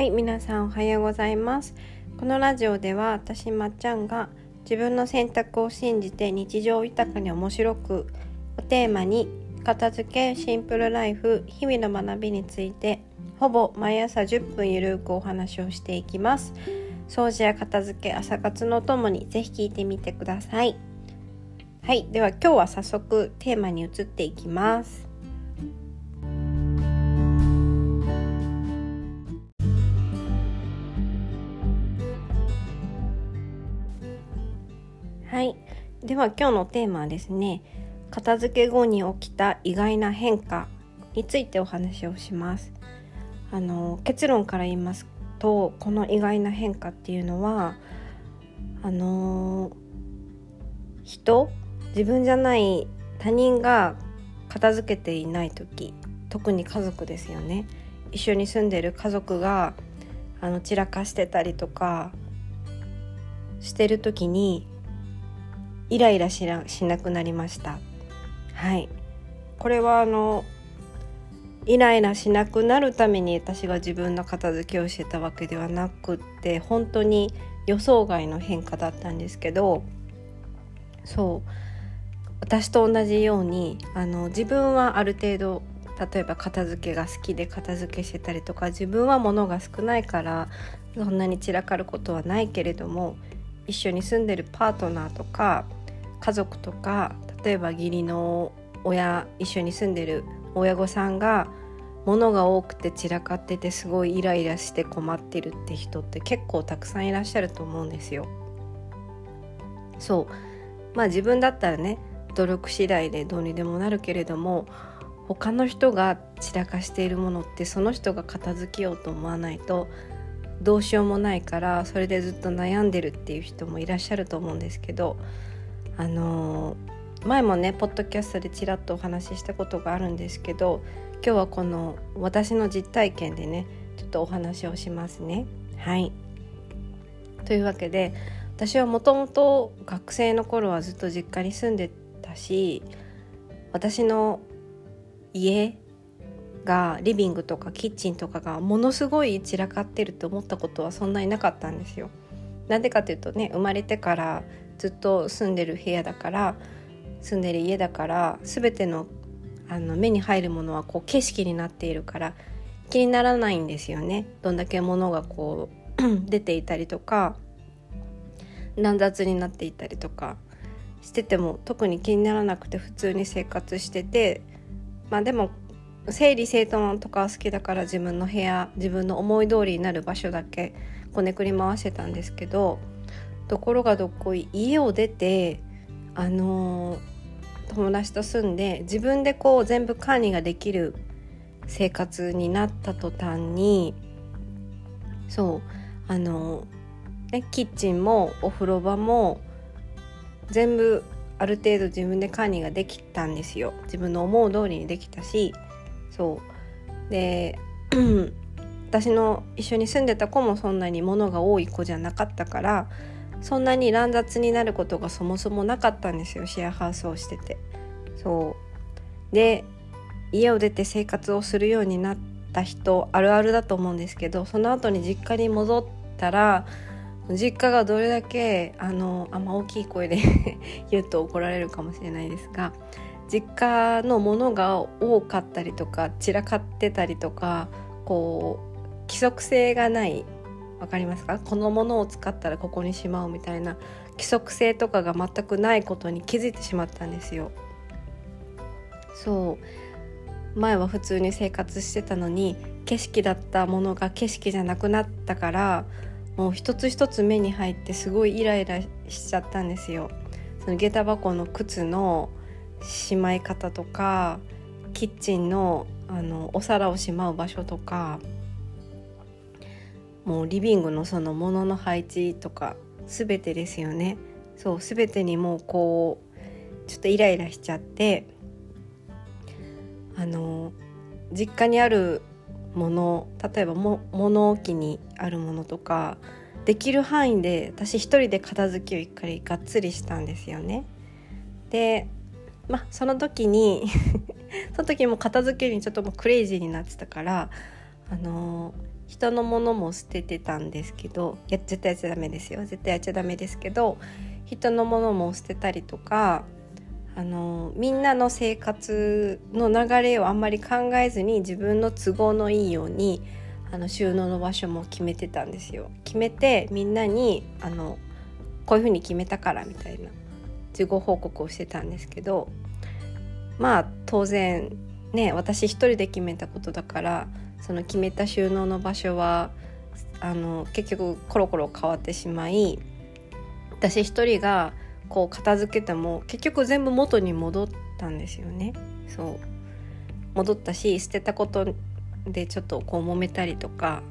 はい皆さんおはようございます。このラジオでは私まっちゃんが自分の選択を信じて日常豊かに面白くをテーマに片付けシンプルライフ日々の学びについてほぼ毎朝10分ゆるくお話をしていきます。掃除や片付け朝活のともにぜひ聞いてみてください。はいでは今日は早速テーマに移っていきます。では今日のテーマはですね片付け後に起きた意外な変化についてお話をします。あの結論から言いますとこの意外な変化っていうのはあの人自分じゃない他人が片付けていない時特に家族ですよね。一緒に住んでる家族があの散らかしてたりとかしてる時にイライラしなしなくなりました。はい。これはあのイライラしなくなるために私が自分の片付けをしてたわけではなくって本当に予想外の変化だったんですけどそう。私と同じようにあの自分はある程度例えば片付けが好きで片付けしてたりとか自分は物が少ないからそんなに散らかることはないけれども一緒に住んでるパートナーとか家族とか例えば義理の親一緒に住んでる親御さんが物が多くて散らかっててすごいイライラして困ってるって人って結構たくさんいらっしゃると思うんですよ。そうまあ自分だったらね努力次第でどうにでもなるけれども他の人が散らかしているものってその人が片付けようと思わないとどうしようもないからそれでずっと悩んでるっていう人もいらっしゃると思うんですけどあの、前もねポッドキャストでちらっとお話ししたことがあるんですけど今日はこの私の実体験でねちょっとお話をしますね。はいというわけで私はもともと学生の頃はずっと実家に住んでたし私の家がリビングとかキッチンとかがものすごい散らかってると思ったことはそんなになかったんですよ。なんでかっていうとね生まれてからずっと住んでる部屋だから住んでる家だから全てのあの目に入るものはこう景色になっているから気にならないんですよね。どんだけ物がこう 出ていたりとか乱雑になっていたりとかしてても特に気にならなくて普通に生活しててまあでも整理整頓とか好きだから自分の部屋自分の思い通りになる場所だけこねくり回してたんですけどところがどっこい家を出てあの、友達と住んで自分でこう全部管理ができる生活になった途端にそうあのー、ね、キッチンもお風呂場も全部ある程度自分で管理ができたんですよ。自分の思う通りにできたしそう。で私の一緒に住んでた子もそんなに物が多い子じゃなかったからそんなに乱雑になることがそもそもなかったんですよ。シェアハウスをしてて。そう。で家を出て生活をするようになった人あるあるだと思うんですけどその後に実家に戻ったら実家がどれだけあのあんま大きい声で 言うと怒られるかもしれないですが実家のものが多かったりとか散らかってたりとかこう規則性がない分かりますか？このものを使ったらここにしまうみたいな規則性とかが全くないことに気づいてしまったんですよ。そう前は普通に生活してたのに景色だったものが景色じゃなくなったからもう一つ一つ目に入ってすごいイライラしちゃったんですよ。その下駄箱の靴のしまい方とかキッチンのあのお皿をしまう場所とかもうリビングのその物の配置とか全てですよねそう全てにもうこうちょっとイライラしちゃってあの実家にあるもの例えばも物置にあるものとかできる範囲で私一人で片付けを一回がっつりしたんですよね。でまあその時に その時も片付けにちょっともうクレイジーになってたからあの人のものも捨ててたんですけどや絶対やっちゃダメですよ絶対やっちゃダメですけど人のものも捨てたりとかあのみんなの生活の流れをあんまり考えずに自分の都合のいいようにあの収納の場所も決めてたんですよ。決めてみんなにあのこういうふうに決めたからみたいな事後報告をしてたんですけどまあ当然ね私一人で決めたことだからその決めた収納の場所はあの結局コロコロ変わってしまい私一人がこう片付けても結局全部元に戻ったんですよね。そう戻ったし捨てたことでちょっとこう揉めたりとか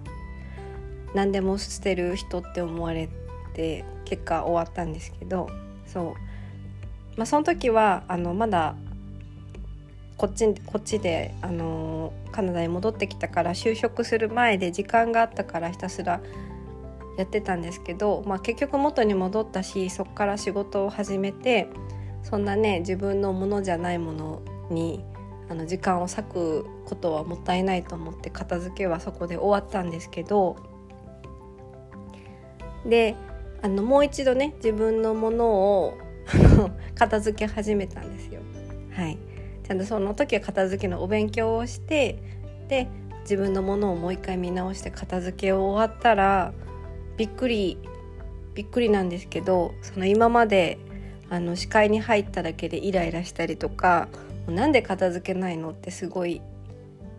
何でも捨てる人って思われて結果終わったんですけどそうまあその時はあのまだこっちこっちであのカナダに戻ってきたから就職する前で時間があったからひたすらやってたんですけど、まあ、結局元に戻ったしそこから仕事を始めてそんなね自分のものじゃないものにあの時間を割くことはもったいないと思って片付けはそこで終わったんですけどであのもう一度ね自分のものを片付け始めたんですよ。はいちゃんとその時は片付けのお勉強をしてで自分のものをもう一回見直して片付けを終わったらびっくりびっくりなんですけどその今まであの視界に入っただけでイライラしたりとかなんで片付けないのってすごい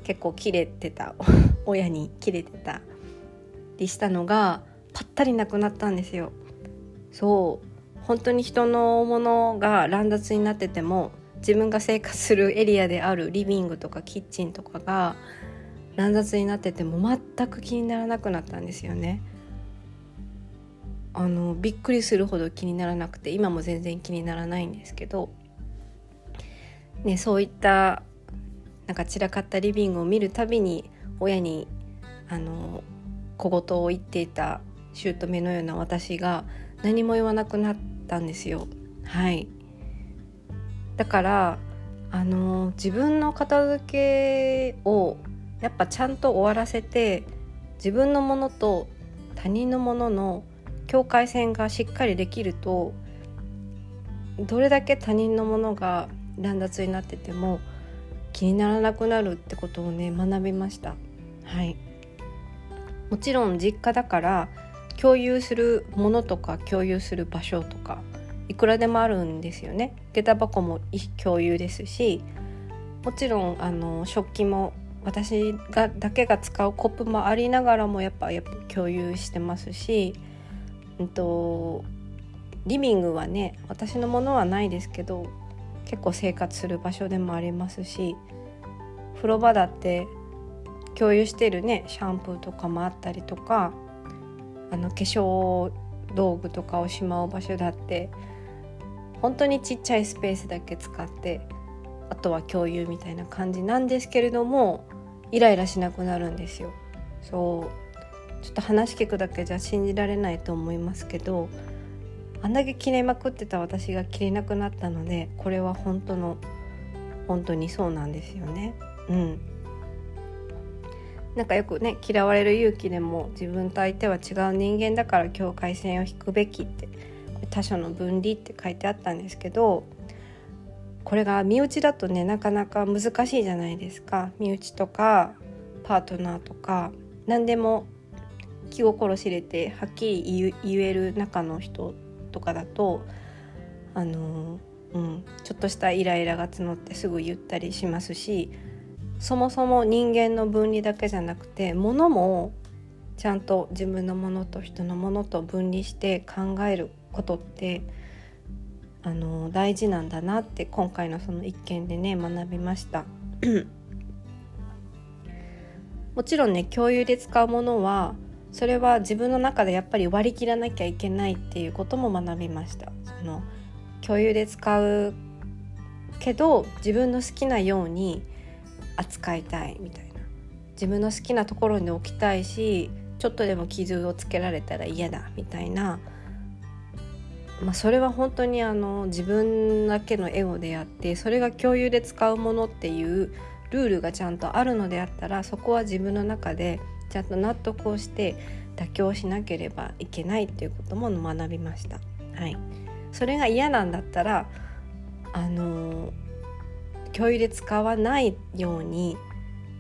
結構キレてた。親にキレてた。りしたのがぱったりなくなったんですよ。そう。本当に人のものが乱雑になってても自分が生活するエリアであるリビングとかキッチンとかが乱雑になってても全く気にならなくなったんですよね。あのびっくりするほど気にならなくて今も全然気にならないんですけど、ね、そういったなんか散らかったリビングを見るたびに親にあの小言を言っていた姑のような私が何も言わなくなったんですよ。はいだからあの自分の片付けをやっぱちゃんと終わらせて自分のものと他人のものの境界線がしっかりできるとどれだけ他人のものが乱雑になってても気にならなくなるってことをね学びました。はい。もちろん実家だから共有するものとか共有する場所とかいくらでもあるんですよね。下駄箱も共有ですしもちろんあの食器も私がだけが使うコップもありながらもやっぱやっぱ共有してますし、うんと、リビングはね私のものはないですけど結構生活する場所でもありますし風呂場だって共有してるねシャンプーとかもあったりとかあの化粧道具とかをしまう場所だって本当にちっちゃいスペースだけ使ってあとは共有みたいな感じなんですけれどもイライラしなくなるんですよ。そうちょっと話聞くだけじゃ信じられないと思いますけどあんだけ切れまくってた私が切れなくなったのでこれは本当の本当にそうなんですよね。うんなんかよくね嫌われる勇気でも自分と相手は違う人間だから境界線を引くべきって他者の分離って書いてあったんですけどこれが身内だとねなかなか難しいじゃないですか。身内とかパートナーとか何でも気心知れてはっきり言える中の人とかだとあの、うん、ちょっとしたイライラが募ってすぐ言ったりしますしそもそも人間の分離だけじゃなくて物もちゃんと自分のものと人のものと分離して考えることってあの大事なんだなって今回のその一件でね学びました。もちろんね共有で使うものはそれは自分の中でやっぱり割り切らなきゃいけないっていうことも学びました。その共有で使うけど自分の好きなように扱いたいみたいな。自分の好きなところに置きたいしちょっとでも傷をつけられたら嫌だみたいなまあ、それは本当にあの自分だけのエゴであってそれが共有で使うものっていうルールがちゃんとあるのであったらそこは自分の中でちゃんと納得をして妥協しなければいけないっていうことも学びました。はい、それが嫌なんだったらあの共有で使わないように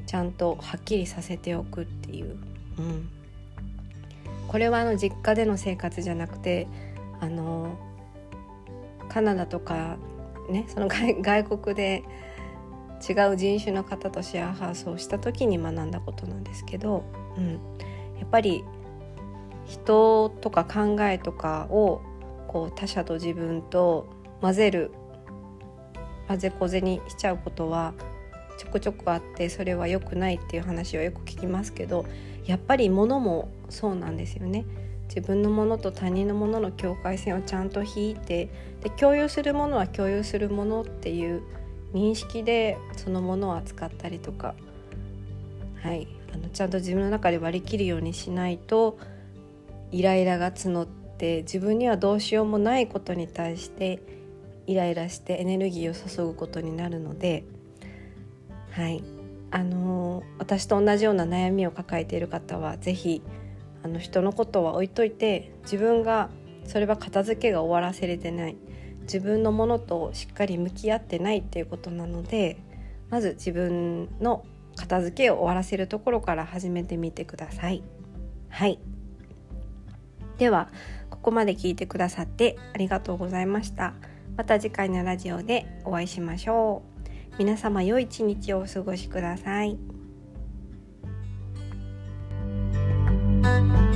ちゃんとはっきりさせておくっていう、うん、これはあの実家での生活じゃなくてあのカナダとかねその外国で違う人種の方とシェアハウスをした時に学んだことなんですけど、うん、やっぱり人とか考えとかをこう他者と自分と混ぜる混ぜこぜにしちゃうことはちょくちょくあってそれは良くないっていう話をよく聞きますけどやっぱり物もそうなんですよね。自分のものと他人のものの境界線をちゃんと引いてで共有するものは共有するものっていう認識でそのものを扱ったりとか、はい、あのちゃんと自分の中で割り切るようにしないとイライラが募って自分にはどうしようもないことに対してイライラしてエネルギーを注ぐことになるので、はい。あのー、私と同じような悩みを抱えている方は是非あの人のことは置いといて自分がそれは片付けが終わらせれてない自分のものとしっかり向き合ってないっていうことなのでまず自分の片付けを終わらせるところから始めてみてください。はいではここまで聞いてくださってありがとうございました。また次回のラジオでお会いしましょう。皆様良い一日をお過ごしください。Thank you.